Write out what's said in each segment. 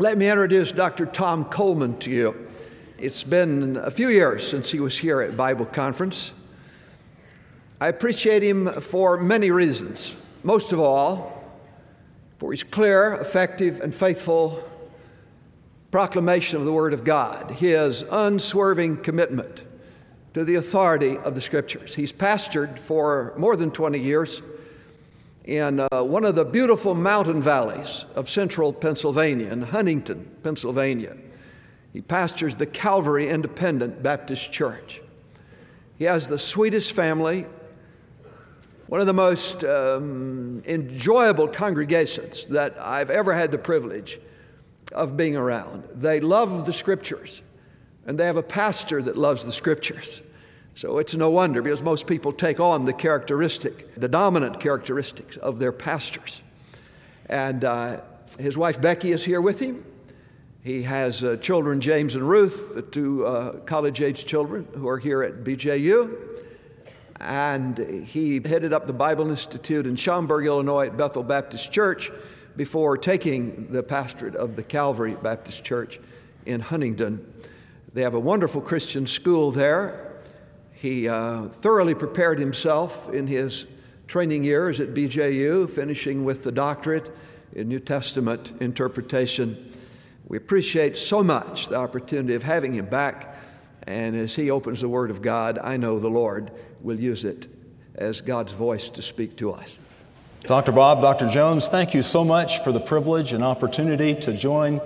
Let me introduce Dr. Tom Coleman to you. It's been a few years since he was here at Bible Conference. I appreciate him for many reasons. Most of all, for his clear, effective, and faithful proclamation of the Word of God, his unswerving commitment to the authority of the Scriptures. He's pastored for more than 20 years in uh, one of the beautiful mountain valleys of central Pennsylvania, in Huntingdon, Pennsylvania. He pastors the Calvary Independent Baptist Church. He has the sweetest family, one of the most um, enjoyable congregations that I've ever had the privilege of being around. They love the scriptures, and they have a pastor that loves the scriptures. So it's no wonder because most people take on the characteristic, the dominant characteristics of their pastors. And uh, his wife Becky is here with him. He has uh, children, James and Ruth, the two uh, college age children who are here at BJU. And he headed up the Bible Institute in Schaumburg, Illinois at Bethel Baptist Church before taking the pastorate of the Calvary Baptist Church in Huntingdon. They have a wonderful Christian school there he uh, thoroughly prepared himself in his training years at BJU, finishing with the doctorate in New Testament interpretation. We appreciate so much the opportunity of having him back. And as he opens the Word of God, I know the Lord will use it as God's voice to speak to us. Dr. Bob, Dr. Jones, thank you so much for the privilege and opportunity to join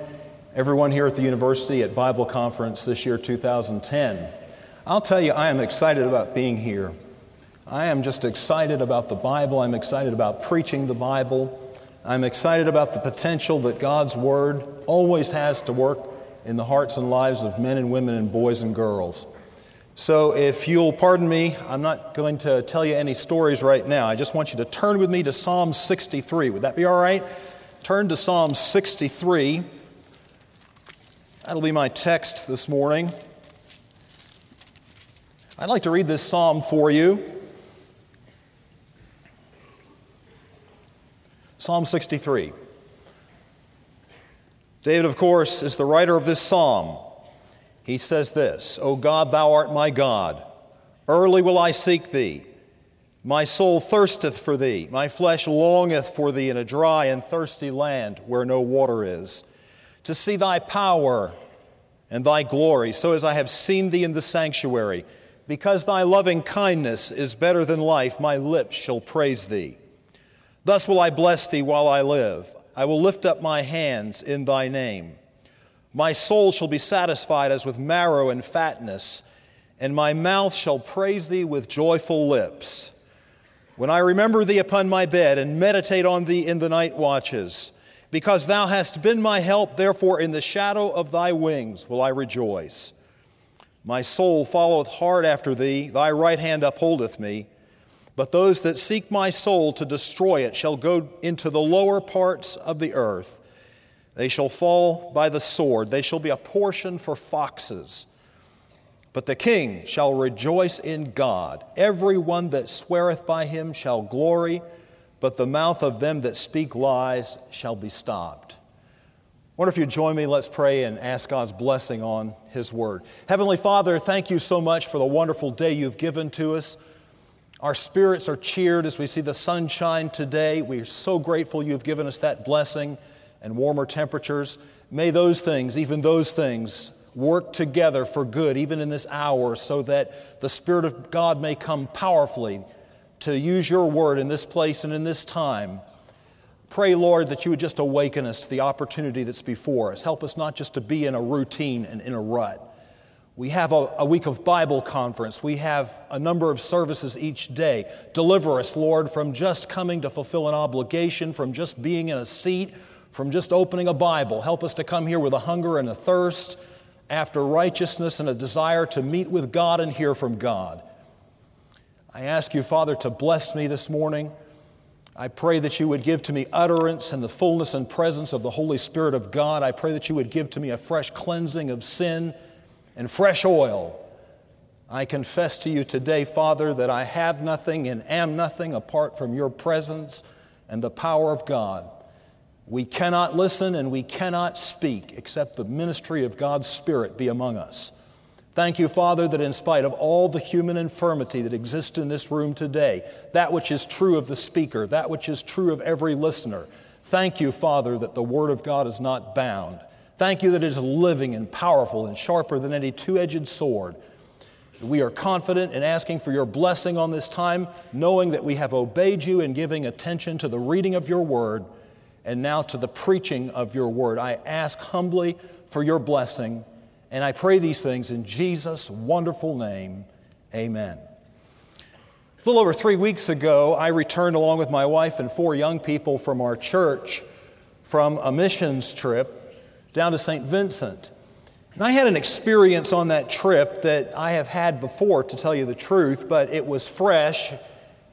everyone here at the university at Bible Conference this year, 2010. I'll tell you, I am excited about being here. I am just excited about the Bible. I'm excited about preaching the Bible. I'm excited about the potential that God's Word always has to work in the hearts and lives of men and women and boys and girls. So, if you'll pardon me, I'm not going to tell you any stories right now. I just want you to turn with me to Psalm 63. Would that be all right? Turn to Psalm 63. That'll be my text this morning. I'd like to read this psalm for you. Psalm 63. David, of course, is the writer of this psalm. He says this O God, thou art my God. Early will I seek thee. My soul thirsteth for thee. My flesh longeth for thee in a dry and thirsty land where no water is, to see thy power and thy glory, so as I have seen thee in the sanctuary. Because thy loving kindness is better than life, my lips shall praise thee. Thus will I bless thee while I live. I will lift up my hands in thy name. My soul shall be satisfied as with marrow and fatness, and my mouth shall praise thee with joyful lips. When I remember thee upon my bed and meditate on thee in the night watches, because thou hast been my help, therefore in the shadow of thy wings will I rejoice. My soul followeth hard after thee, thy right hand upholdeth me. But those that seek my soul to destroy it shall go into the lower parts of the earth. They shall fall by the sword, they shall be a portion for foxes. But the king shall rejoice in God. Every one that sweareth by him shall glory, but the mouth of them that speak lies shall be stopped. I wonder if you join me, let's pray and ask God's blessing on His Word. Heavenly Father, thank you so much for the wonderful day you've given to us. Our spirits are cheered as we see the sunshine today. We are so grateful you've given us that blessing and warmer temperatures. May those things, even those things, work together for good, even in this hour, so that the Spirit of God may come powerfully to use your word in this place and in this time Pray, Lord, that you would just awaken us to the opportunity that's before us. Help us not just to be in a routine and in a rut. We have a, a, week of Bible conference. We have a number of services each day. Deliver us, Lord, from just coming to fulfill an obligation, from just being in a seat, from just opening a Bible. Help us to come here with a hunger and a thirst after righteousness and a desire to meet with God and hear from God. I ask you, Father, to bless me this morning. I pray that you would give to me utterance and the fullness and presence of the Holy Spirit of God. I pray that you would give to me a fresh cleansing of sin and fresh oil. I confess to you today, Father, that I have nothing and am nothing apart from your presence and the power of God. We cannot listen and we cannot speak except the ministry of God's Spirit be among us. Thank you, Father, that in spite of all the human infirmity that exists in this room today, that which is true of the speaker, that which is true of every listener, thank you, Father, that the Word of God is not bound. Thank you that it is living and powerful and sharper than any two edged sword. We are confident in asking for your blessing on this time, knowing that we have obeyed you in giving attention to the reading of your word and now to the preaching of your word. I ask humbly for your blessing, and I pray these things in Jesus' wonderful name. Amen. A little over three weeks ago, I returned along with my wife and four young people from our church from a missions trip down to St. Vincent. And I had an experience on that trip that I have had before, to tell you the truth, but it was fresh,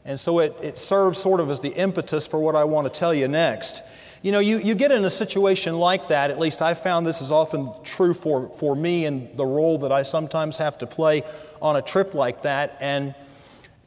and so it, it serves sort of as the impetus for what I want to tell you next. You know, you, you get in a situation like that, at least I found this is often true for, for me and the role that I sometimes have to play on a trip like that, and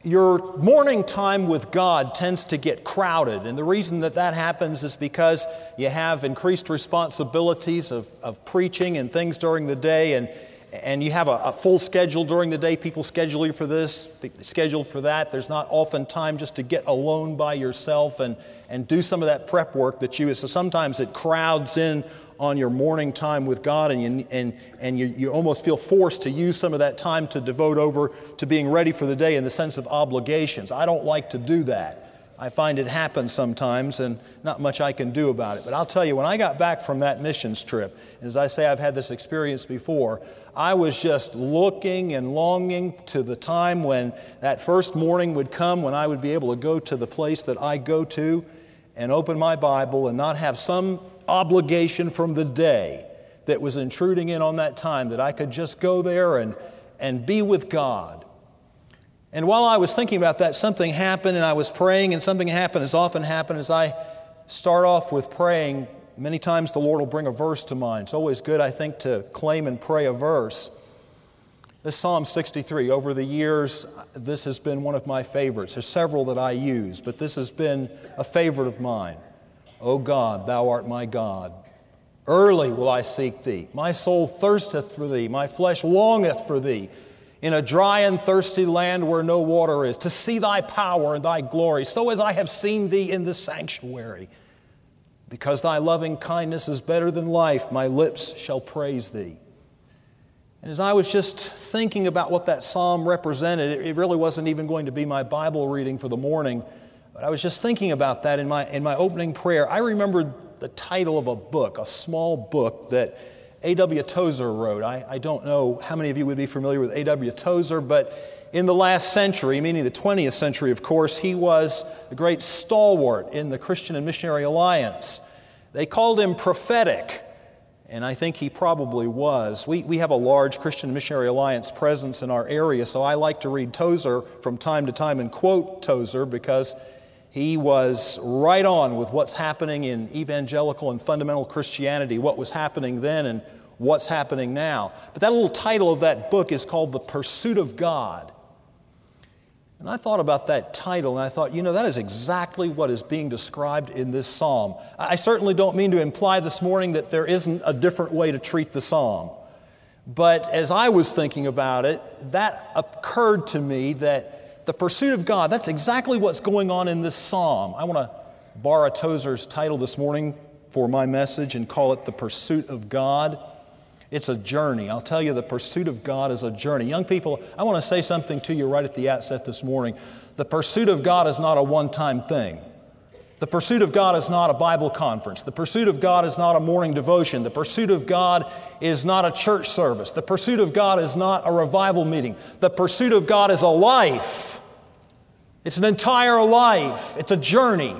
your morning time with God tends to get crowded. And the reason that that happens is because you have increased responsibilities of, of preaching and things during the day, and, and you have a, a full schedule during the day. People schedule you for this, scheduled for that. There's not often time just to get alone by yourself and, and do some of that prep work that you, so sometimes it crowds in on your morning time with God, and, you, and, and you, you almost feel forced to use some of that time to devote over to being ready for the day in the sense of obligations. I don't like to do that. I find it happens sometimes, and not much I can do about it. But I'll tell you, when I got back from that missions trip, as I say, I've had this experience before, I was just looking and longing to the time when that first morning would come when I would be able to go to the place that I go to and open my Bible and not have some obligation from the day that was intruding in on that time that I could just go there and, and be with God. And while I was thinking about that, something happened and I was praying, and something happened as often happened as I start off with praying. Many times the Lord will bring a verse to mind. It's always good, I think, to claim and pray a verse. This Psalm 63, over the years, this has been one of my favorites. There's several that I use, but this has been a favorite of mine. O God, thou art my God. Early will I seek thee. My soul thirsteth for thee. My flesh longeth for thee in a dry and thirsty land where no water is, to see thy power and thy glory, so as I have seen thee in the sanctuary. Because thy loving kindness is better than life, my lips shall praise thee. And as I was just thinking about what that psalm represented, it really wasn't even going to be my Bible reading for the morning. But I was just thinking about that in my, in my opening prayer. I remembered the title of a book, a small book that A.W. Tozer wrote. I, I don't know how many of you would be familiar with A.W. Tozer, but in the last century, meaning the 20th century, of course, he was a great stalwart in the Christian and Missionary Alliance. They called him prophetic, and I think he probably was. We, we have a large Christian Missionary Alliance presence in our area, so I like to read Tozer from time to time and quote Tozer because he was right on with what's happening in evangelical and fundamental Christianity, what was happening then and what's happening now. But that little title of that book is called The Pursuit of God. And I thought about that title and I thought, you know, that is exactly what is being described in this psalm. I certainly don't mean to imply this morning that there isn't a different way to treat the psalm. But as I was thinking about it, that occurred to me that the pursuit of God. That's exactly what's going on in this psalm. I want to borrow Tozer's title this morning for my message and call it The Pursuit of God. It's a journey. I'll tell you, the pursuit of God is a journey. Young people, I want to say something to you right at the outset this morning. The pursuit of God is not a one time thing. The pursuit of God is not a Bible conference. The pursuit of God is not a morning devotion. The pursuit of God is not a church service. The pursuit of God is not a revival meeting. The pursuit of God is a life. It's an entire life. It's a journey.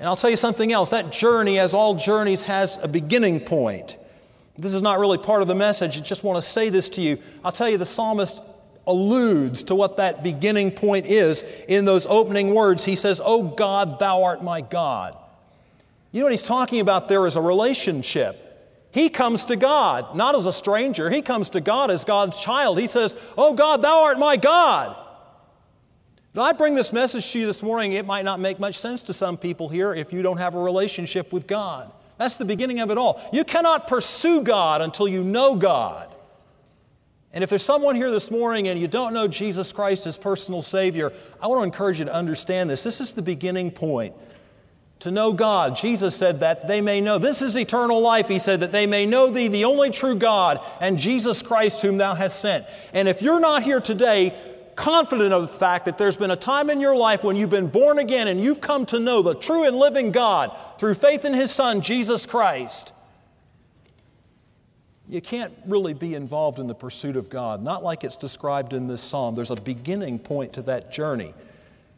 And I'll tell you something else. That journey, as all journeys, has a beginning point. This is not really part of the message. I just want to say this to you. I'll tell you, the psalmist alludes to what that beginning point is in those opening words. He says, Oh God, thou art my God. You know what he's talking about there is a relationship. He comes to God, not as a stranger. He comes to God as God's child. He says, Oh God, thou art my God. But I bring this message to you this morning. It might not make much sense to some people here if you don't have a relationship with God. That's the beginning of it all. You cannot pursue God until you know God. And if there's someone here this morning and you don't know Jesus Christ as personal Savior, I want to encourage you to understand this. This is the beginning point. To know God. Jesus said that they may know. This is eternal life. He said that they may know Thee, the only true God, and Jesus Christ, whom Thou hast sent. And if you're not here today, confident of the fact that there's been a time in your life when you've been born again and you've come to know the true and living God through faith in His Son, Jesus Christ, you can't really be involved in the pursuit of God, not like it's described in this psalm. There's a beginning point to that journey.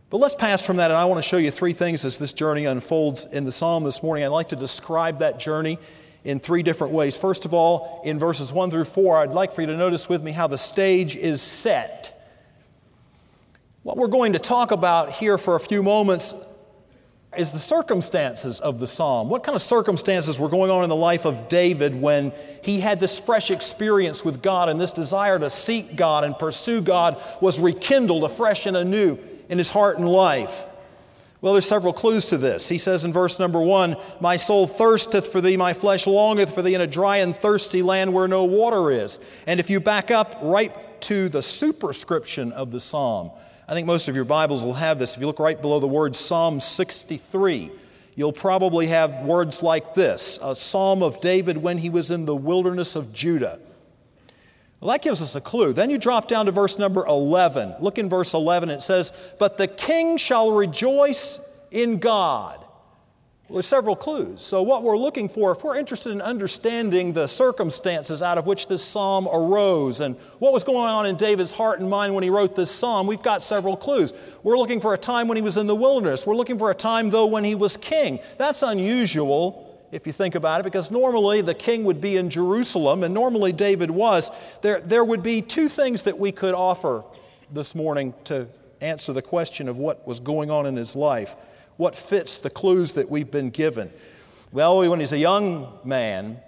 But let's pass from that, and I want to show you three things as this journey unfolds in the psalm this morning. I'd like to describe that journey in three different ways. First of all, in verses 1 through 4, I'd like for you to notice with me how the stage is set. What we're going to talk about here for a few moments is the circumstances of the psalm. What kind of circumstances were going on in the life of David when he had this fresh experience with God and this desire to seek God and pursue God was rekindled afresh and anew in his heart and life? Well, there's several clues to this. He says in verse number one, My soul thirsteth for thee, my flesh longeth for thee in a dry and thirsty land where no water is. And if you back up right to the superscription of the psalm, I think most of your Bibles will have this. If you look right below the word Psalm 63, you'll probably have words like this a psalm of David when he was in the wilderness of Judah. Well, that gives us a clue. Then you drop down to verse number 11. Look in verse 11, it says, But the king shall rejoice in God. Well, there's several clues. So, what we're looking for, if we're interested in understanding the circumstances out of which this psalm arose and what was going on in David's heart and mind when he wrote this psalm, we've got several clues. We're looking for a time when he was in the wilderness. We're looking for a time, though, when he was king. That's unusual if you think about it, because normally the king would be in Jerusalem, and normally David was. There, there would be two things that we could offer this morning to answer the question of what was going on in his life what fits the clues that we've been given? Well, when he's a young man,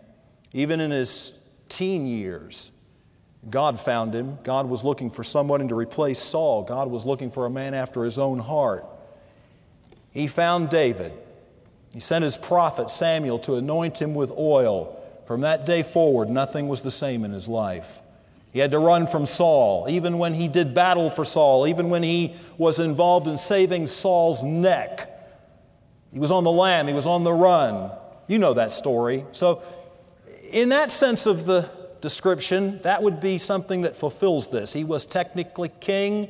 even in his teen years, God found him. God was looking for someone to replace Saul. God was looking for a man after his own heart. He found David. He sent his prophet Samuel to anoint him with oil. From that day forward, nothing was the same in his life. He had to run from Saul, even when he did battle for Saul, even when he was involved in saving Saul's neck. He was on the lam, he was on the run. You know that story. So, in that sense of the description, that would be something that fulfills this. He was technically king,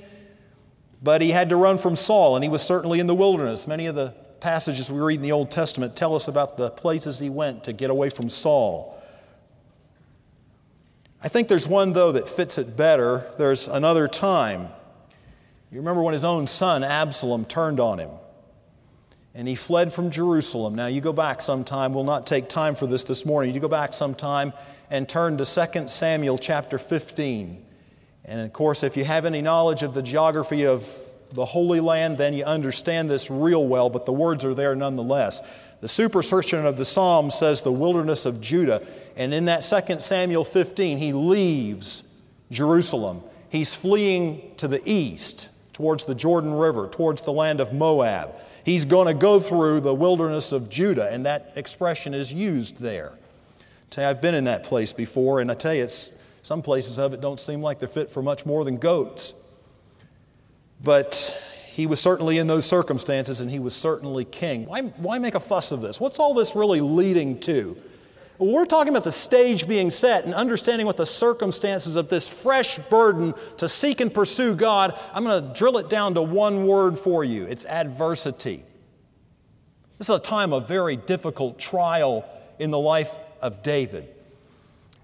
but he had to run from Saul, and he was certainly in the wilderness. Many of the passages we read in the Old Testament tell us about the places he went to get away from Saul. I think there's one, though, that fits it better. There's another time. You remember when his own son, Absalom, turned on him and he fled from Jerusalem. Now, you go back sometime, we'll not take time for this this morning. You go back sometime and turn to 2 Samuel chapter 15. And of course, if you have any knowledge of the geography of the Holy Land, then you understand this real well, but the words are there nonetheless. The superscription of the psalm says the wilderness of Judah. And in that 2 Samuel 15, he leaves Jerusalem. He's fleeing to the east, towards the Jordan River, towards the land of Moab. He's going to go through the wilderness of Judah, and that expression is used there. I've been in that place before, and I tell you, some places of it don't seem like they're fit for much more than goats. But he was certainly in those circumstances, and he was certainly king. Why, why make a fuss of this? What's all this really leading to? We're talking about the stage being set and understanding what the circumstances of this fresh burden to seek and pursue God. I'm going to drill it down to one word for you it's adversity. This is a time of very difficult trial in the life of David.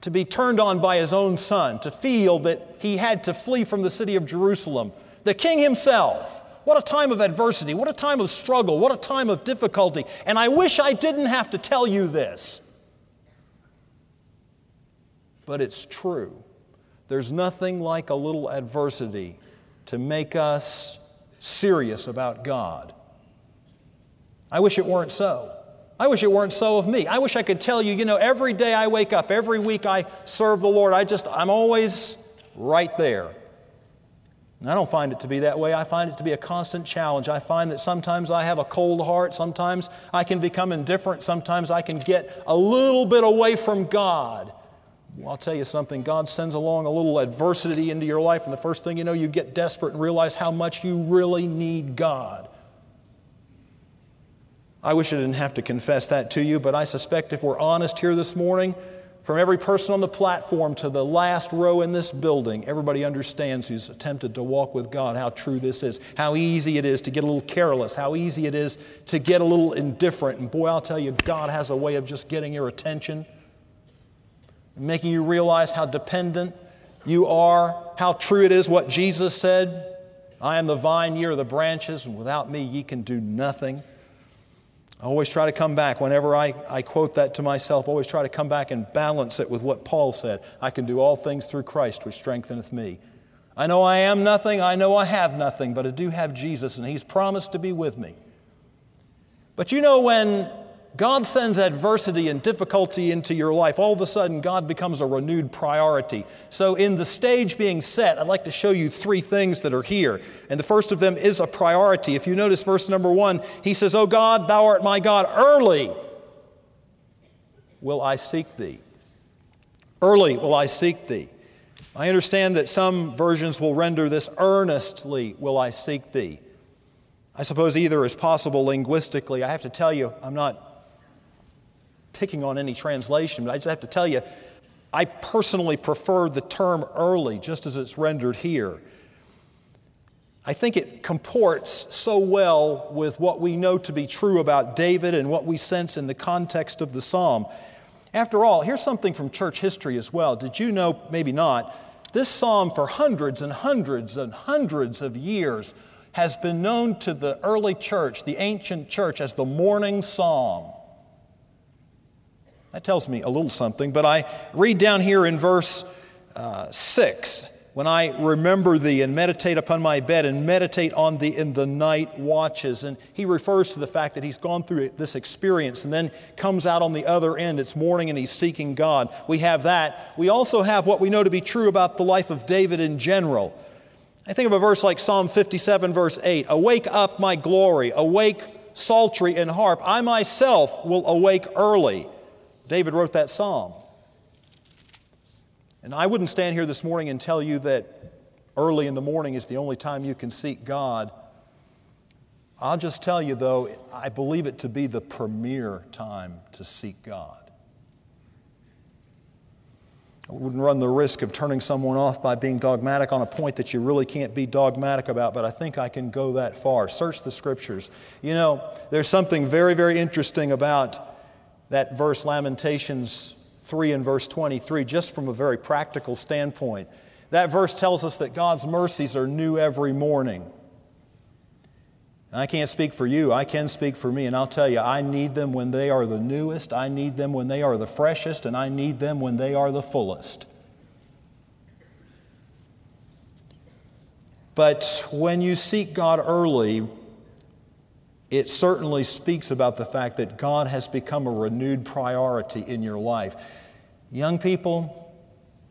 To be turned on by his own son, to feel that he had to flee from the city of Jerusalem, the king himself. What a time of adversity, what a time of struggle, what a time of difficulty. And I wish I didn't have to tell you this but it's true. There's nothing like a little adversity to make us serious about God. I wish it weren't so. I wish it weren't so of me. I wish I could tell you, you know, every day I wake up, every week I serve the Lord, I just, I'm always right there. And I don't find it to be that way. I find it to be a constant challenge. I find that sometimes I have a cold heart. Sometimes I can become indifferent. Sometimes I can get a little bit away from God. Well, I'll tell you something God sends along a little adversity into your life, and the first thing you know, you get desperate and realize how much you really need God. I wish I didn't have to confess that to you, but I suspect if we're honest here this morning, from every person on the platform to the last row in this building, everybody understands who's attempted to walk with God how true this is, how easy it is to get a little careless, how easy it is to get a little indifferent. And boy, I'll tell you, God has a way of just getting your attention, making you realize how dependent you are, how true it is what Jesus said I am the vine, ye are the branches, and without me ye can do nothing. I always try to come back whenever I, I quote that to myself, always try to come back and balance it with what Paul said I can do all things through Christ, which strengtheneth me. I know I am nothing, I know I have nothing, but I do have Jesus, and He's promised to be with me. But you know, when God sends adversity and difficulty into your life, all of a sudden God becomes a renewed priority. So, in the stage being set, I'd like to show you three things that are here. And the first of them is a priority. If you notice verse number one, he says, O God, thou art my God, early will I seek thee. Early will I seek thee. I understand that some versions will render this earnestly will I seek thee. I suppose either is possible linguistically. I have to tell you, I'm not picking on any translation, but I just have to tell you, I personally prefer the term early, just as it's rendered here. I think it comports so well with what we know to be true about David and what we sense in the context of the psalm. After all, here's something from church history as well. Did you know, maybe not, this psalm for hundreds and hundreds and hundreds of years has been known to the early church, the ancient church, as the morning psalm. That tells me a little something, but I read down here in verse uh, 6 when I remember thee and meditate upon my bed and meditate on thee in the night watches. And he refers to the fact that he's gone through this experience and then comes out on the other end. It's morning and he's seeking God. We have that. We also have what we know to be true about the life of David in general. I think of a verse like Psalm 57, verse 8 Awake up, my glory, awake, psaltery and harp. I myself will awake early. David wrote that psalm. And I wouldn't stand here this morning and tell you that early in the morning is the only time you can seek God. I'll just tell you, though, I believe it to be the premier time to seek God. I wouldn't run the risk of turning someone off by being dogmatic on a point that you really can't be dogmatic about, but I think I can go that far. Search the scriptures. You know, there's something very, very interesting about that verse, Lamentations 3 and verse 23, just from a very practical standpoint. That verse tells us that God's mercies are new every morning. And I can't speak for you, I can speak for me, and I'll tell you, I need them when they are the newest, I need them when they are the freshest, and I need them when they are the fullest. But when you seek God early, it certainly speaks about the fact that God has become a renewed priority in your life. Young people,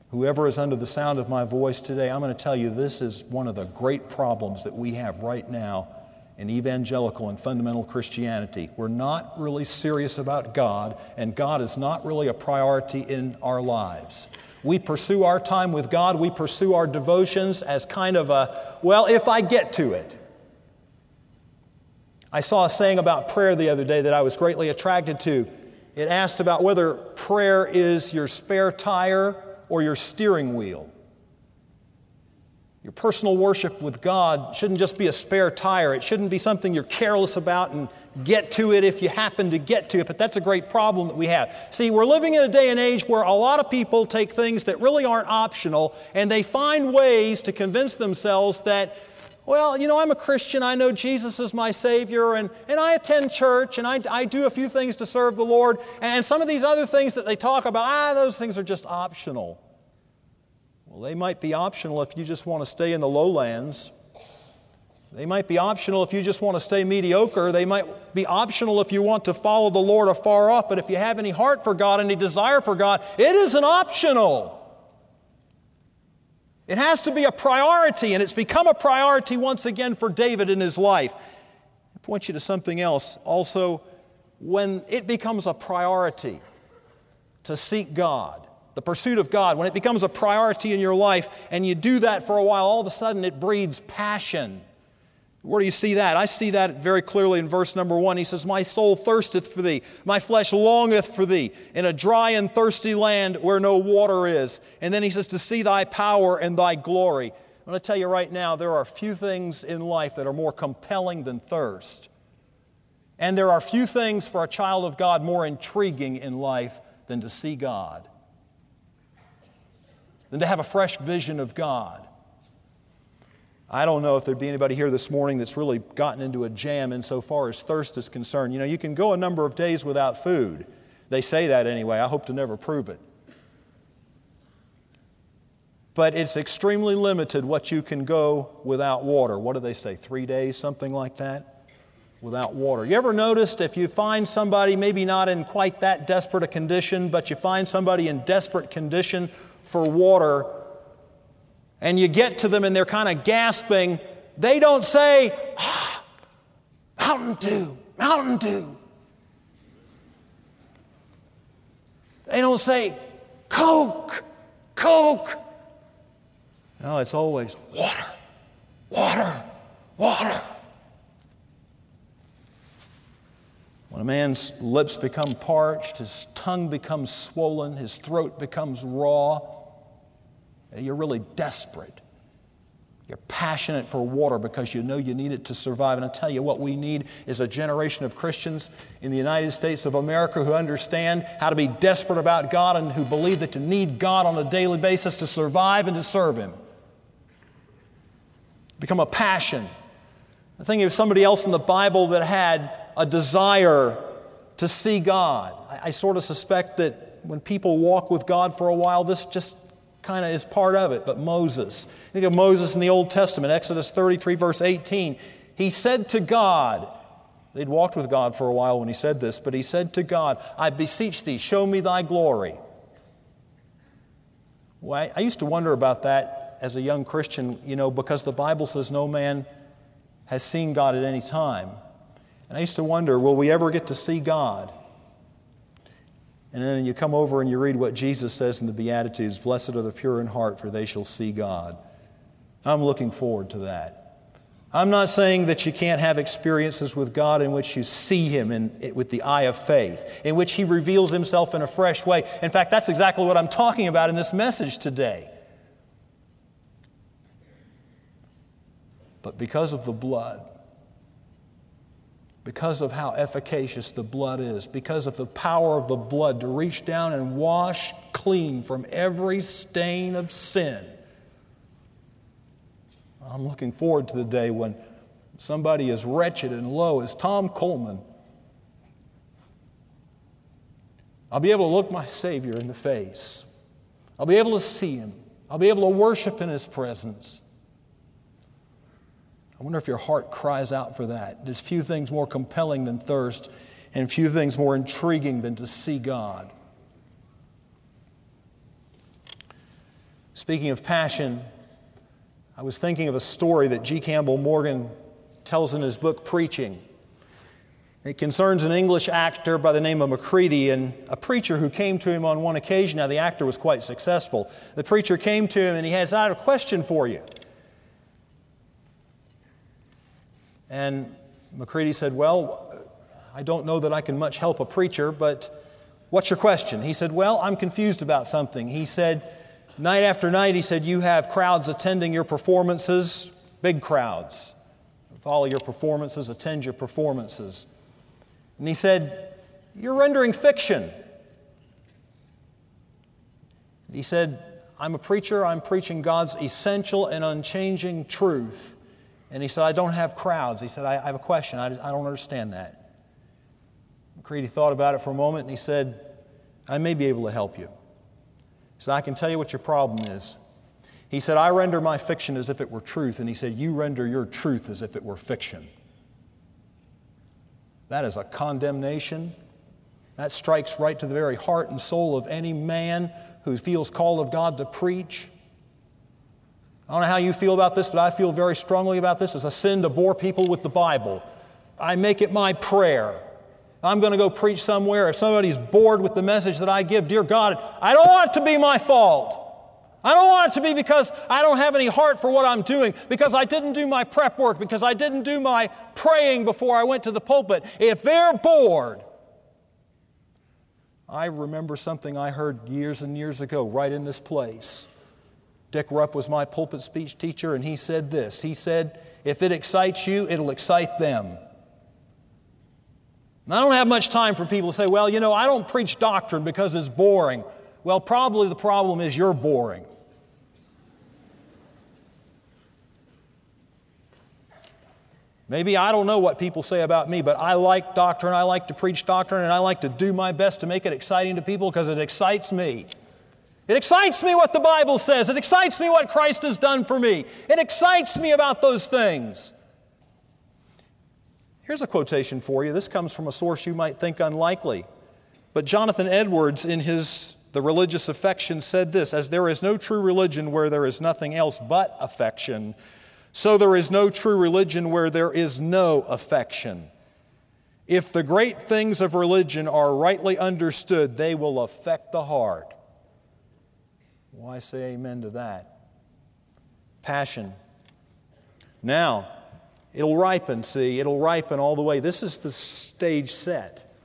whoever is under the sound of my voice today, I'm going to tell you this is one of the great problems that we have right now in evangelical and fundamental Christianity. We're not really serious about God, and God is not really a priority in our lives. We pursue our time with God, we pursue our devotions as kind of a, well, if I get to it. I saw a saying about prayer the other day that I was greatly attracted to. It asked about whether prayer is your spare tire or your steering wheel. Your personal worship with God shouldn't just be a spare tire. It shouldn't be something you're careless about and get to it if you happen to get to it. But that's a great problem that we have. See, we're living in a day and age where a lot of people take things that really aren't optional and they find ways to convince themselves that well, you know, I'm a Christian. I know Jesus is my Savior, and, and I attend church, and I, I do a few things to serve the Lord. And some of these other things that they talk about, ah, those things are just optional. Well, they might be optional if you just want to stay in the lowlands. They might be optional if you just want to stay mediocre. They might be optional if you want to follow the Lord afar off. But if you have any heart for God, any desire for God, it isn't optional. It has to be a priority, and it's become a priority once again for David in his life. I point you to something else. Also, when it becomes a priority to seek God, the pursuit of God, when it becomes a priority in your life and you do that for a while, all of a sudden it breeds passion. Where do you see that? I see that very clearly in verse number one. He says, My soul thirsteth for thee, my flesh longeth for thee, in a dry and thirsty land where no water is. And then he says, To see thy power and thy glory. I'm going to tell you right now, there are few things in life that are more compelling than thirst. And there are few things for a child of God more intriguing in life than to see God than to have a fresh vision of God. I don't know if there'd be anybody here this morning that's really gotten into a jam insofar as thirst is concerned. You know, you can go a number of days without food. They say that anyway. I hope to never prove it. But it's extremely limited what you can go without water. What do they say? Three days, something like that? Without water. You ever noticed if you find somebody, maybe not in quite that desperate a condition, but you find somebody in desperate condition for water and you get to them and they're kind of gasping, they don't say, ah, Mountain Dew, Mountain Dew. They don't say, Coke, Coke. No, it's always water, water, water. When a man's lips become parched, his tongue becomes swollen, his throat becomes raw, you're really desperate. You're passionate for water because you know you need it to survive. And I tell you what we need is a generation of Christians in the United States of America who understand how to be desperate about God and who believe that to need God on a daily basis to survive and to serve Him. Become a passion. I think of somebody else in the Bible that had a desire to see God. I, I sort of suspect that when people walk with God for a while, this just kind of is part of it, but Moses. Think of Moses in the Old Testament, Exodus 33, verse 18. He said to God, they'd walked with God for a while when he said this, but he said to God, I beseech thee, show me thy glory. Well, I, I used to wonder about that as a young Christian, you know, because the Bible says no man has seen God at any time. And I used to wonder, will we ever get to see God? And then you come over and you read what Jesus says in the Beatitudes Blessed are the pure in heart, for they shall see God. I'm looking forward to that. I'm not saying that you can't have experiences with God in which you see Him in, with the eye of faith, in which He reveals Himself in a fresh way. In fact, that's exactly what I'm talking about in this message today. But because of the blood, because of how efficacious the blood is, because of the power of the blood to reach down and wash clean from every stain of sin. I'm looking forward to the day when somebody as wretched and low as Tom Coleman, I'll be able to look my Savior in the face. I'll be able to see Him. I'll be able to worship in His presence. I wonder if your heart cries out for that. There's few things more compelling than thirst, and few things more intriguing than to see God. Speaking of passion, I was thinking of a story that G. Campbell Morgan tells in his book Preaching. It concerns an English actor by the name of Macready and a preacher who came to him on one occasion. Now, the actor was quite successful. The preacher came to him and he has, I have a question for you. And Macready said, Well, I don't know that I can much help a preacher, but what's your question? He said, Well, I'm confused about something. He said, Night after night, he said, You have crowds attending your performances, big crowds. Follow your performances, attend your performances. And he said, You're rendering fiction. He said, I'm a preacher, I'm preaching God's essential and unchanging truth. And he said, I don't have crowds. He said, I, I have a question. I, I don't understand that. Macready thought about it for a moment and he said, I may be able to help you. He said, I can tell you what your problem is. He said, I render my fiction as if it were truth. And he said, You render your truth as if it were fiction. That is a condemnation. That strikes right to the very heart and soul of any man who feels called of God to preach. I don't know how you feel about this, but I feel very strongly about this. It's a sin to bore people with the Bible. I make it my prayer. I'm going to go preach somewhere. If somebody's bored with the message that I give, dear God, I don't want it to be my fault. I don't want it to be because I don't have any heart for what I'm doing, because I didn't do my prep work, because I didn't do my praying before I went to the pulpit. If they're bored, I remember something I heard years and years ago right in this place. Dick Rupp was my pulpit speech teacher, and he said this He said, If it excites you, it'll excite them. And I don't have much time for people to say, Well, you know, I don't preach doctrine because it's boring. Well, probably the problem is you're boring. Maybe I don't know what people say about me, but I like doctrine. I like to preach doctrine, and I like to do my best to make it exciting to people because it excites me. It excites me what the Bible says. It excites me what Christ has done for me. It excites me about those things. Here's a quotation for you. This comes from a source you might think unlikely. But Jonathan Edwards, in his The Religious Affection, said this As there is no true religion where there is nothing else but affection, so there is no true religion where there is no affection. If the great things of religion are rightly understood, they will affect the heart. Why say amen to that? Passion. Now, it'll ripen, see, it'll ripen all the way. This is the stage set.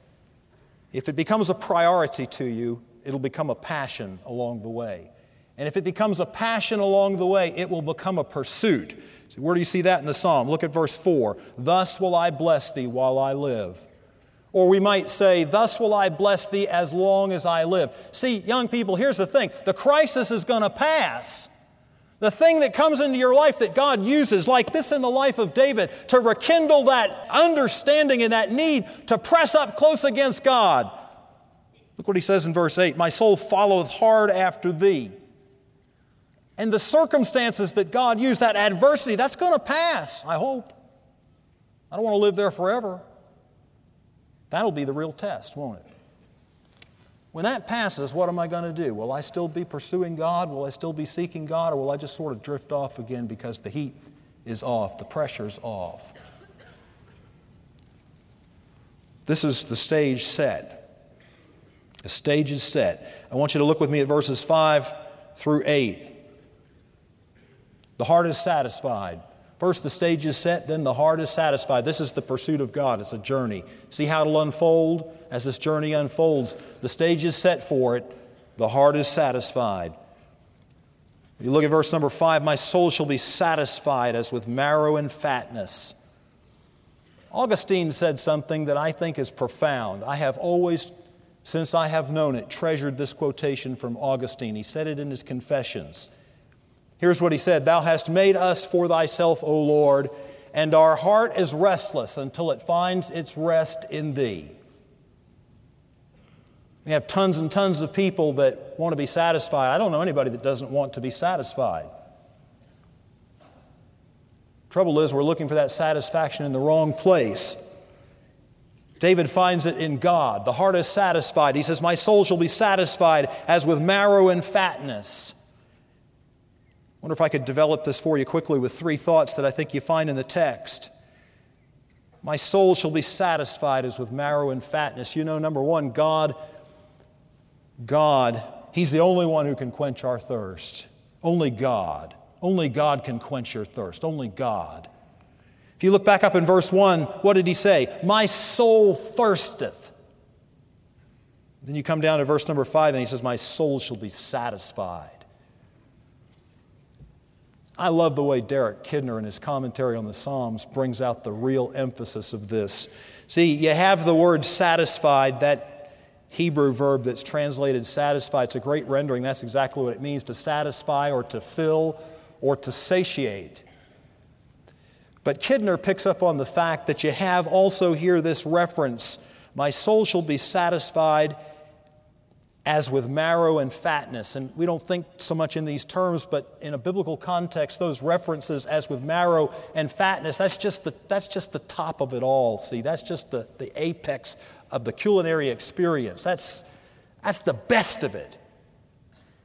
If it becomes a priority to you, it'll become a passion along the way. And if it becomes a passion along the way, it will become a pursuit. Where do you see that in the psalm? Look at verse 4. Thus will I bless thee while I live. Or we might say, Thus will I bless thee as long as I live. See, young people, here's the thing the crisis is going to pass. The thing that comes into your life that God uses, like this in the life of David, to rekindle that understanding and that need to press up close against God. Look what he says in verse 8 My soul followeth hard after thee. And the circumstances that God used, that adversity, that's going to pass, I hope. I don't want to live there forever. That'll be the real test, won't it? When that passes, what am I going to do? Will I still be pursuing God? Will I still be seeking God? Or will I just sort of drift off again because the heat is off, the pressure's off? This is the stage set. The stage is set. I want you to look with me at verses 5 through 8. The heart is satisfied. First, the stage is set, then the heart is satisfied. This is the pursuit of God. It's a journey. See how it'll unfold as this journey unfolds. The stage is set for it, the heart is satisfied. You look at verse number five my soul shall be satisfied as with marrow and fatness. Augustine said something that I think is profound. I have always, since I have known it, treasured this quotation from Augustine. He said it in his Confessions. Here's what he said Thou hast made us for thyself, O Lord, and our heart is restless until it finds its rest in thee. We have tons and tons of people that want to be satisfied. I don't know anybody that doesn't want to be satisfied. Trouble is, we're looking for that satisfaction in the wrong place. David finds it in God. The heart is satisfied. He says, My soul shall be satisfied as with marrow and fatness wonder if I could develop this for you quickly with three thoughts that I think you find in the text. My soul shall be satisfied as with marrow and fatness. You know, number one, God, God, He's the only one who can quench our thirst. Only God. Only God can quench your thirst. Only God. If you look back up in verse 1, what did he say? My soul thirsteth. Then you come down to verse number 5 and he says, My soul shall be satisfied. I love the way Derek Kidner in his commentary on the Psalms brings out the real emphasis of this. See, you have the word satisfied, that Hebrew verb that's translated satisfied. It's a great rendering. That's exactly what it means to satisfy or to fill or to satiate. But Kidner picks up on the fact that you have also here this reference My soul shall be satisfied as with marrow and fatness. And we don't think so much in these terms, but in a biblical context, those references as with marrow and fatness, that's just the, that's just the top of it all. See, that's just the, the apex of the culinary experience. That's, that's the best of it.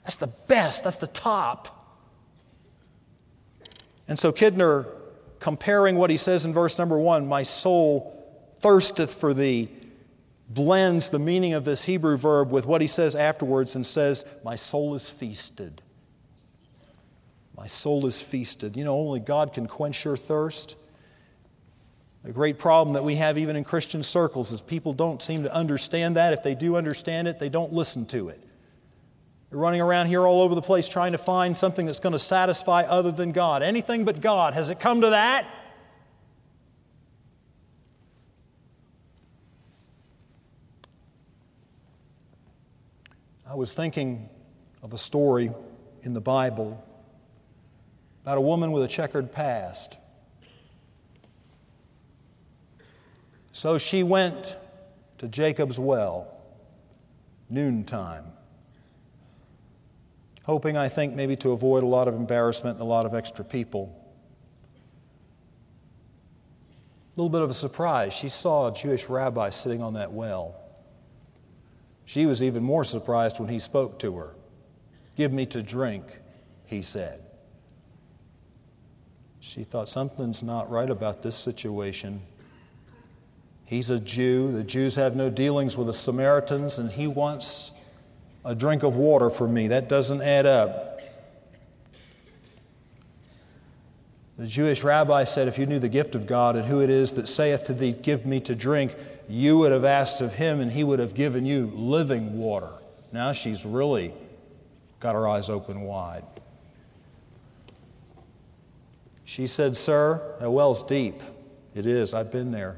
That's the best, that's the top. And so Kidner, comparing what he says in verse number one, my soul thirsteth for thee, blends the meaning of this Hebrew verb with what he says afterwards and says, My soul is feasted. My soul is feasted. You know, only God can quench your thirst. A great problem that we have even in Christian circles is people don't seem to understand that. If they do understand it, they don't listen to it. They're running around here all over the place trying to find something that's going to satisfy other than God. Anything but God. Has it come to that? Was thinking of a story in the Bible about a woman with a checkered past. So she went to Jacob's well, noontime, hoping, I think, maybe to avoid a lot of embarrassment and a lot of extra people. A little bit of a surprise. She saw a Jewish rabbi sitting on that well. She was even more surprised when he spoke to her. Give me to drink, he said. She thought something's not right about this situation. He's a Jew. The Jews have no dealings with the Samaritans, and he wants a drink of water for me. That doesn't add up. The Jewish rabbi said, If you knew the gift of God and who it is that saith to thee, Give me to drink, you would have asked of him and he would have given you living water. Now she's really got her eyes open wide. She said, Sir, that well's deep. It is, I've been there.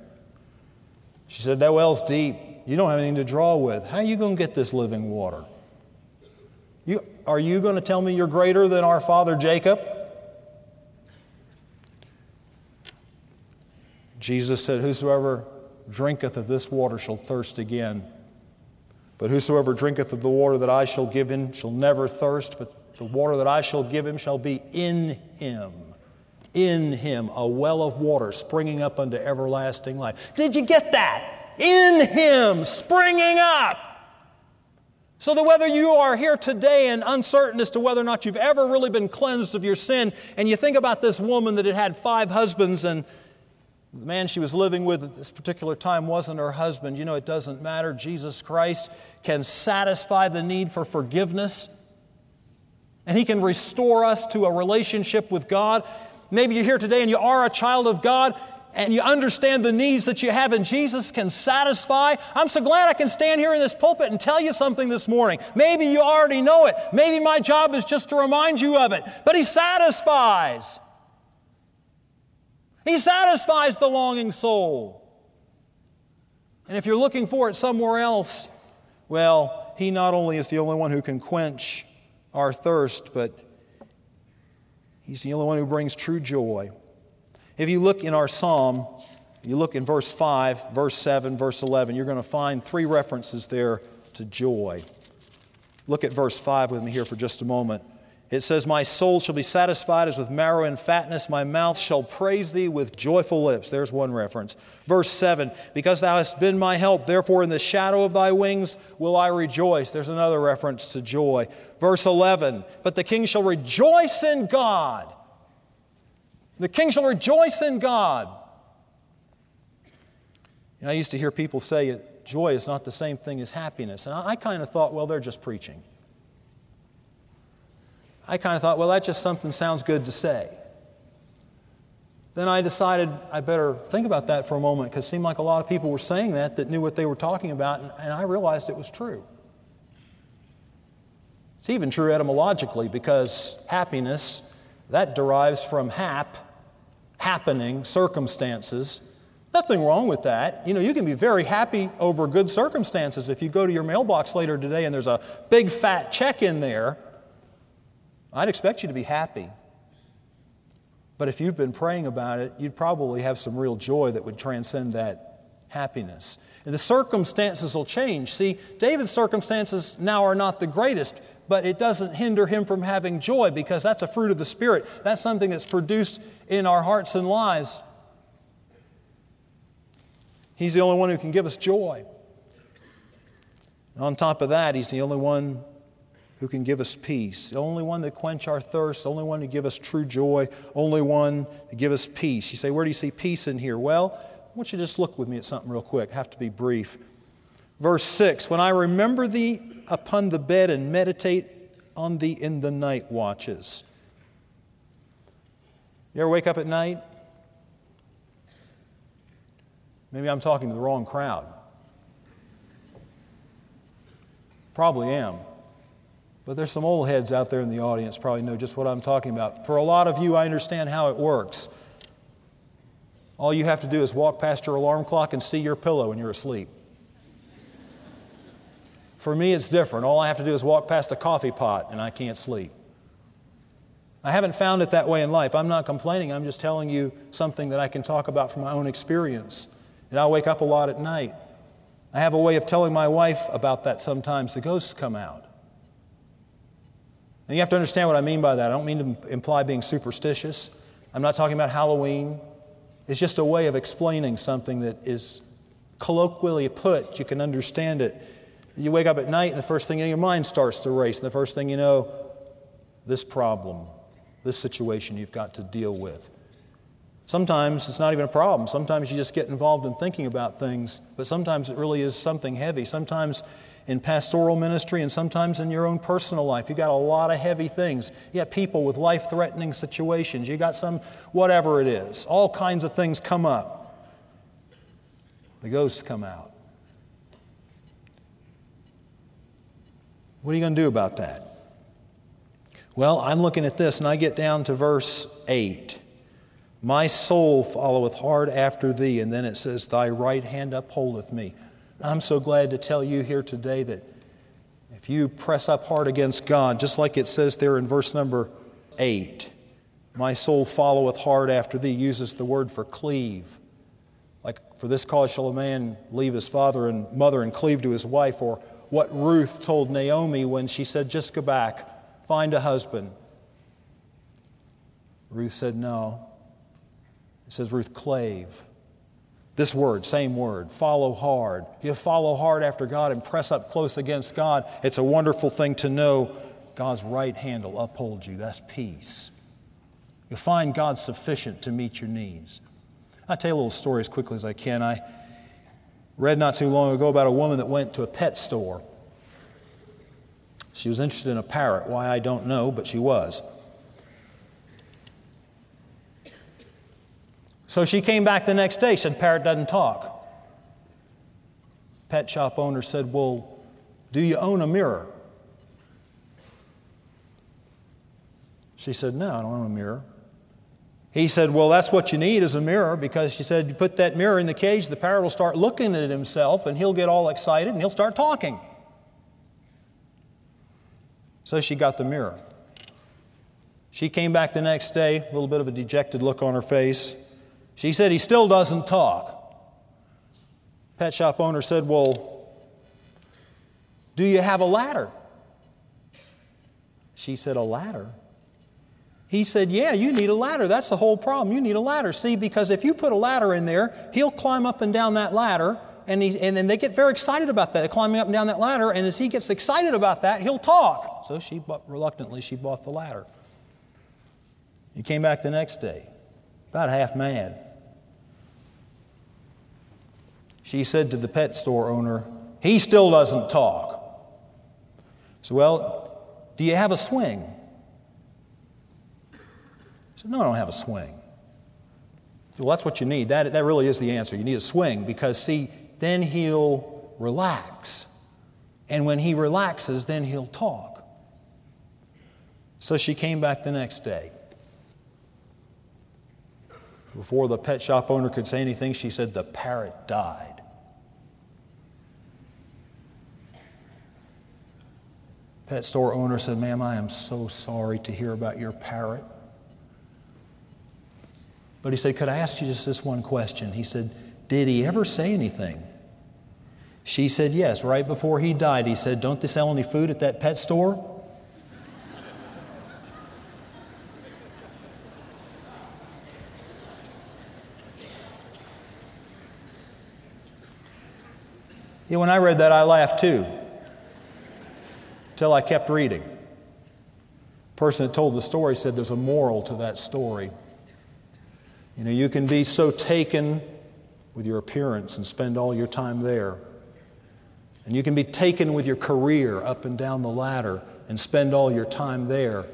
She said, That well's deep. You don't have anything to draw with. How are you going to get this living water? You, are you going to tell me you're greater than our father Jacob? Jesus said, Whosoever drinketh of this water shall thirst again. But whosoever drinketh of the water that I shall give him shall never thirst, but the water that I shall give him shall be in him. In him, a well of water springing up unto everlasting life. Did you get that? In him, springing up. So that whether you are here today and uncertain as to whether or not you've ever really been cleansed of your sin, and you think about this woman that had had five husbands and the man she was living with at this particular time wasn't her husband. You know, it doesn't matter. Jesus Christ can satisfy the need for forgiveness, and He can restore us to a relationship with God. Maybe you're here today and you are a child of God and you understand the needs that you have and Jesus can satisfy. I'm so glad I can stand here in this pulpit and tell you something this morning. Maybe you already know it. Maybe my job is just to remind you of it. But He satisfies. He satisfies the longing soul. And if you're looking for it somewhere else, well, He not only is the only one who can quench our thirst, but He's the only one who brings true joy. If you look in our psalm, you look in verse 5, verse 7, verse 11, you're going to find three references there to joy. Look at verse 5 with me here for just a moment. It says, My soul shall be satisfied as with marrow and fatness. My mouth shall praise thee with joyful lips. There's one reference. Verse 7 Because thou hast been my help, therefore in the shadow of thy wings will I rejoice. There's another reference to joy. Verse 11 But the king shall rejoice in God. The king shall rejoice in God. You know, I used to hear people say joy is not the same thing as happiness. And I, I kind of thought, well, they're just preaching. I kind of thought, well, that just something sounds good to say. Then I decided I better think about that for a moment because it seemed like a lot of people were saying that that knew what they were talking about, and, and I realized it was true. It's even true etymologically because happiness, that derives from hap, happening, circumstances. Nothing wrong with that. You know, you can be very happy over good circumstances. If you go to your mailbox later today and there's a big fat check in there, I'd expect you to be happy. But if you've been praying about it, you'd probably have some real joy that would transcend that happiness. And the circumstances will change. See, David's circumstances now are not the greatest, but it doesn't hinder him from having joy because that's a fruit of the Spirit. That's something that's produced in our hearts and lives. He's the only one who can give us joy. on top of that, He's the only one who can give us peace, the only one that quench our thirst, the only one to give us true joy, only one to give us peace. You say, where do you see peace in here? Well, I want you to just look with me at something real quick. I have to be brief. Verse 6 When I remember thee upon the bed and meditate on thee in the night watches. You ever wake up at night? Maybe I'm talking to the wrong crowd. Probably am. But there's some old heads out there in the audience probably know just what I'm talking about. For a lot of you, I understand how it works. All you have to do is walk past your alarm clock and see your pillow when you're asleep. For me, it's different. All I have to do is walk past a coffee pot and I can't sleep. I haven't found it that way in life. I'm not complaining. I'm just telling you something that I can talk about from my own experience. And I wake up a lot at night. I have a way of telling my wife about that sometimes. The ghosts come out. And you have to understand what I mean by that. I don't mean to imply being superstitious. I'm not talking about Halloween. It's just a way of explaining something that is colloquially put. You can understand it. You wake up at night, and the first thing in your mind starts to race. And the first thing you know, this problem, this situation you've got to deal with. Sometimes it's not even a problem. Sometimes you just get involved in thinking about things, but sometimes it really is something heavy. Sometimes in pastoral ministry and sometimes in your own personal life. You got a lot of heavy things. You got people with life threatening situations. You got some, whatever it is. All kinds of things come up. The ghosts come out. What are you going to do about that? Well, I'm looking at this and I get down to verse 8. My soul followeth hard after thee. And then it says, Thy right hand upholdeth me. I'm so glad to tell you here today that if you press up hard against God, just like it says there in verse number 8, my soul followeth hard after thee, uses the word for cleave. Like, for this cause shall a man leave his father and mother and cleave to his wife, or what Ruth told Naomi when she said, Just go back, find a husband. Ruth said, No. It says Ruth clave. This word, same word, follow hard. You follow hard after God and press up close against God. It's a wonderful thing to know God's right hand will uphold you. That's peace. You'll find God sufficient to meet your needs. I'll tell you a little story as quickly as I can. I read not too long ago about a woman that went to a pet store. She was interested in a parrot. Why, I don't know, but she was. So she came back the next day, said, Parrot doesn't talk. Pet shop owner said, Well, do you own a mirror? She said, No, I don't own a mirror. He said, Well, that's what you need is a mirror because she said, You put that mirror in the cage, the parrot will start looking at himself and he'll get all excited and he'll start talking. So she got the mirror. She came back the next day, a little bit of a dejected look on her face. She said, He still doesn't talk. Pet shop owner said, Well, do you have a ladder? She said, A ladder? He said, Yeah, you need a ladder. That's the whole problem. You need a ladder. See, because if you put a ladder in there, he'll climb up and down that ladder, and, he, and then they get very excited about that, climbing up and down that ladder, and as he gets excited about that, he'll talk. So she bought, reluctantly, she bought the ladder. He came back the next day, about half mad. She said to the pet store owner, He still doesn't talk. So, well, do you have a swing? He said, No, I don't have a swing. Well, that's what you need. That, that really is the answer. You need a swing because, see, then he'll relax. And when he relaxes, then he'll talk. So she came back the next day. Before the pet shop owner could say anything, she said, The parrot died. Pet store owner said, Ma'am, I am so sorry to hear about your parrot. But he said, Could I ask you just this one question? He said, Did he ever say anything? She said, Yes. Right before he died, he said, Don't they sell any food at that pet store? Yeah, when I read that, I laughed too. Until I kept reading. The person that told the story said there's a moral to that story. You know, you can be so taken with your appearance and spend all your time there. And you can be taken with your career up and down the ladder and spend all your time there.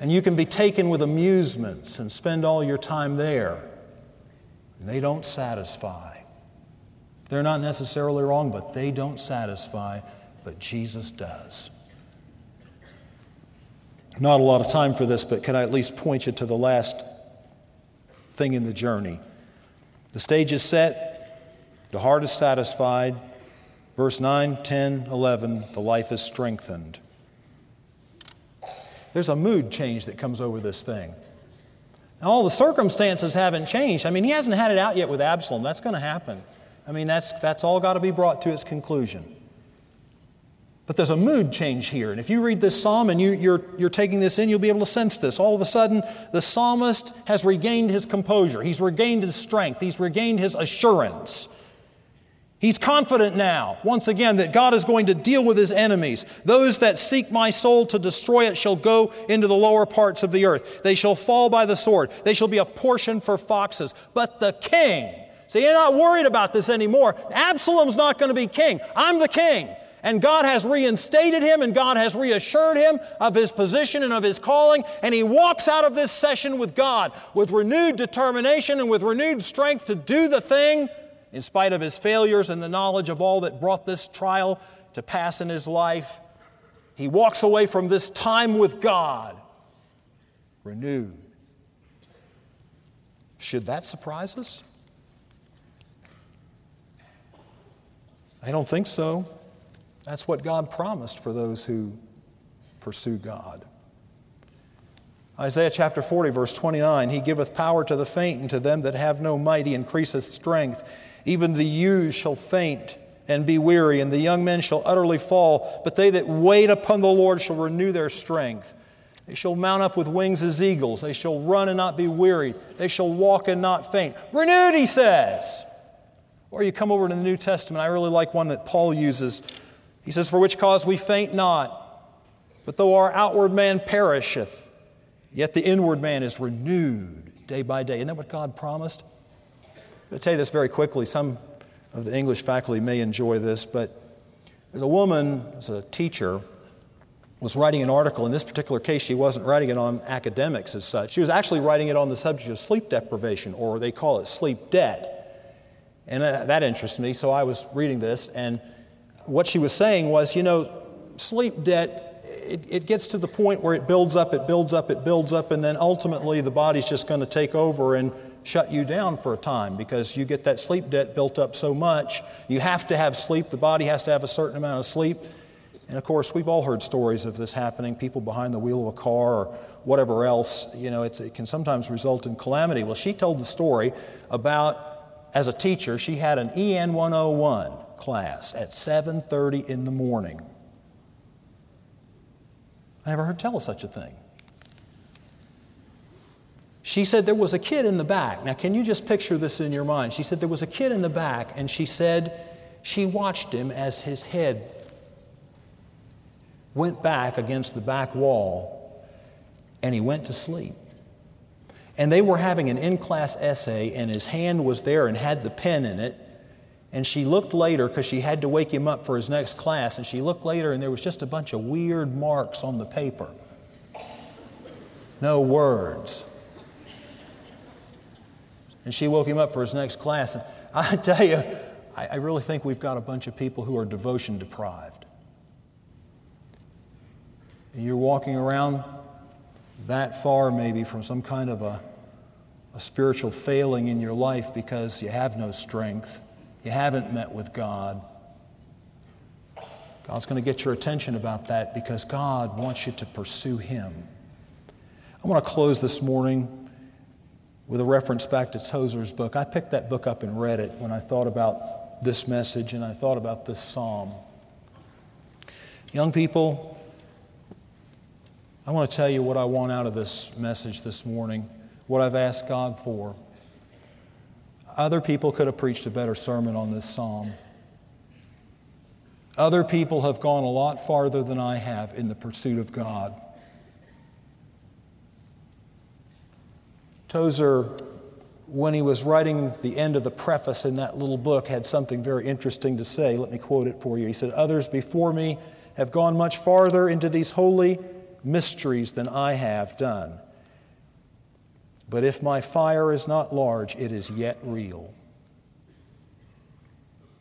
And you can be taken with amusements and spend all your time there. And they don't satisfy. They're not necessarily wrong, but they don't satisfy, but Jesus does. Not a lot of time for this, but can I at least point you to the last thing in the journey? The stage is set, the heart is satisfied. Verse 9, 10, 11, the life is strengthened. There's a mood change that comes over this thing. Now, all the circumstances haven't changed. I mean, he hasn't had it out yet with Absalom. That's going to happen. I mean, that's, that's all got to be brought to its conclusion. But there's a mood change here. And if you read this psalm and you, you're, you're taking this in, you'll be able to sense this. All of a sudden, the psalmist has regained his composure, he's regained his strength, he's regained his assurance. He's confident now, once again, that God is going to deal with his enemies. Those that seek my soul to destroy it shall go into the lower parts of the earth. They shall fall by the sword. They shall be a portion for foxes. But the king, see, you're not worried about this anymore. Absalom's not going to be king. I'm the king. And God has reinstated him and God has reassured him of his position and of his calling. And he walks out of this session with God with renewed determination and with renewed strength to do the thing in spite of his failures and the knowledge of all that brought this trial to pass in his life, he walks away from this time with God renewed. Should that surprise us? I don't think so. That's what God promised for those who pursue God. Isaiah chapter 40, verse 29 He giveth power to the faint, and to them that have no might, He increaseth strength. Even the youths shall faint and be weary, and the young men shall utterly fall. But they that wait upon the Lord shall renew their strength. They shall mount up with wings as eagles. They shall run and not be weary. They shall walk and not faint. Renewed, he says. Or you come over to the New Testament. I really like one that Paul uses. He says, For which cause we faint not. But though our outward man perisheth, yet the inward man is renewed day by day. Isn't that what God promised? I'll tell you this very quickly. Some of the English faculty may enjoy this, but there's a woman, as a teacher, was writing an article. In this particular case, she wasn't writing it on academics as such. She was actually writing it on the subject of sleep deprivation, or they call it sleep debt. And uh, that interests me, so I was reading this, and what she was saying was, you know, sleep debt, it, it gets to the point where it builds up, it builds up, it builds up, and then ultimately the body's just going to take over and shut you down for a time because you get that sleep debt built up so much. You have to have sleep, the body has to have a certain amount of sleep. And of course, we've all heard stories of this happening people behind the wheel of a car or whatever else. You know, it can sometimes result in calamity. Well, she told the story about, as a teacher, she had an EN 101 class at 7:30 in the morning. I never heard tell of such a thing. She said there was a kid in the back. Now, can you just picture this in your mind? She said there was a kid in the back, and she said she watched him as his head went back against the back wall and he went to sleep. And they were having an in class essay, and his hand was there and had the pen in it. And she looked later because she had to wake him up for his next class, and she looked later and there was just a bunch of weird marks on the paper. No words and she woke him up for his next class. And I tell you, I, I really think we've got a bunch of people who are devotion deprived. And you're walking around that far, maybe, from some kind of a, a spiritual failing in your life because you have no strength, you haven't met with God. God's going to get your attention about that because God wants you to pursue Him. I want to close this morning with a reference back to Tozer's book. I picked that book up and read it when I thought about this message and I thought about this psalm. Young people, I want to tell you what I want out of this message this morning, what I've asked God for. Other people could have preached a better sermon on this psalm. Other people have gone a lot farther than I have in the pursuit of God. Tozer, when he was writing the end of the preface in that little book, had something very interesting to say. Let me quote it for you. He said, Others before me have gone much farther into these holy mysteries than I have done. But if my fire is not large, it is yet real.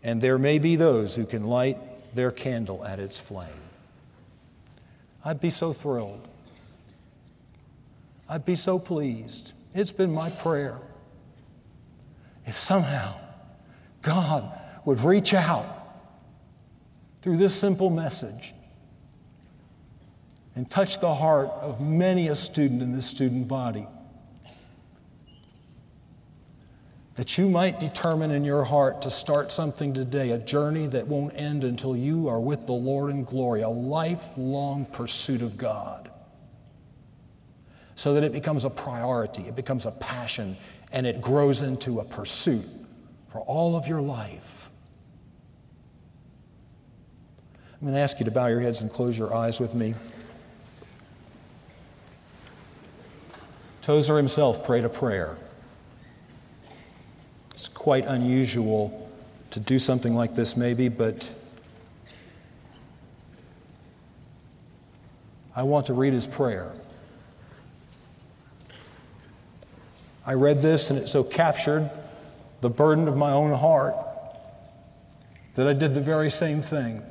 And there may be those who can light their candle at its flame. I'd be so thrilled. I'd be so pleased it's been my prayer. If somehow God would reach out through this simple message and touch the heart of many a student in this student body, that you might determine in your heart to start something today, a journey that won't end until you are with the Lord in glory, a lifelong pursuit of God so that it becomes a priority, it becomes a passion, and it grows into a pursuit for all of your life. I'm going to ask you to bow your heads and close your eyes with me. Tozer himself prayed a prayer. It's quite unusual to do something like this, maybe, but I want to read his prayer. I read this and it so captured the burden of my own heart that I did the very same thing.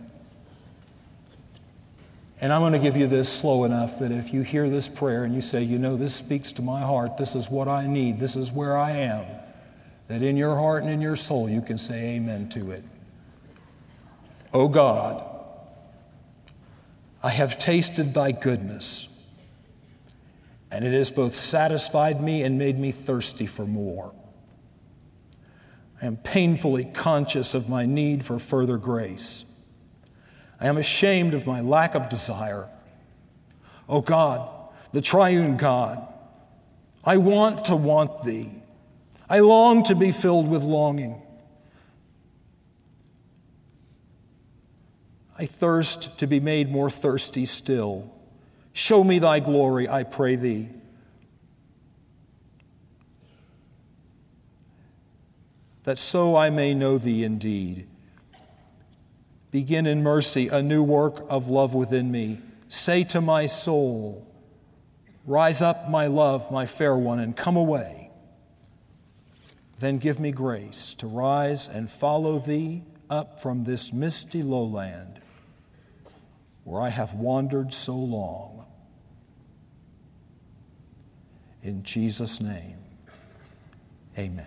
And I'm going to give you this slow enough that if you hear this prayer and you say, you know, this speaks to my heart, this is what I need, this is where I am, that in your heart and in your soul you can say amen to it. Oh God, I have tasted thy goodness and it has both satisfied me and made me thirsty for more. I am painfully conscious of my need for further grace. I am ashamed of my lack of desire. Oh God, the triune God, I want to want thee. I long to be filled with longing. I thirst to be made more thirsty still. Show me thy glory, I pray thee. That so I may know thee indeed. Begin in mercy a new work of love within me. Say to my soul, Rise up, my love, my fair one, and come away. Then give me grace to rise and follow thee up from this misty lowland where I have wandered so long. In Jesus' name, amen.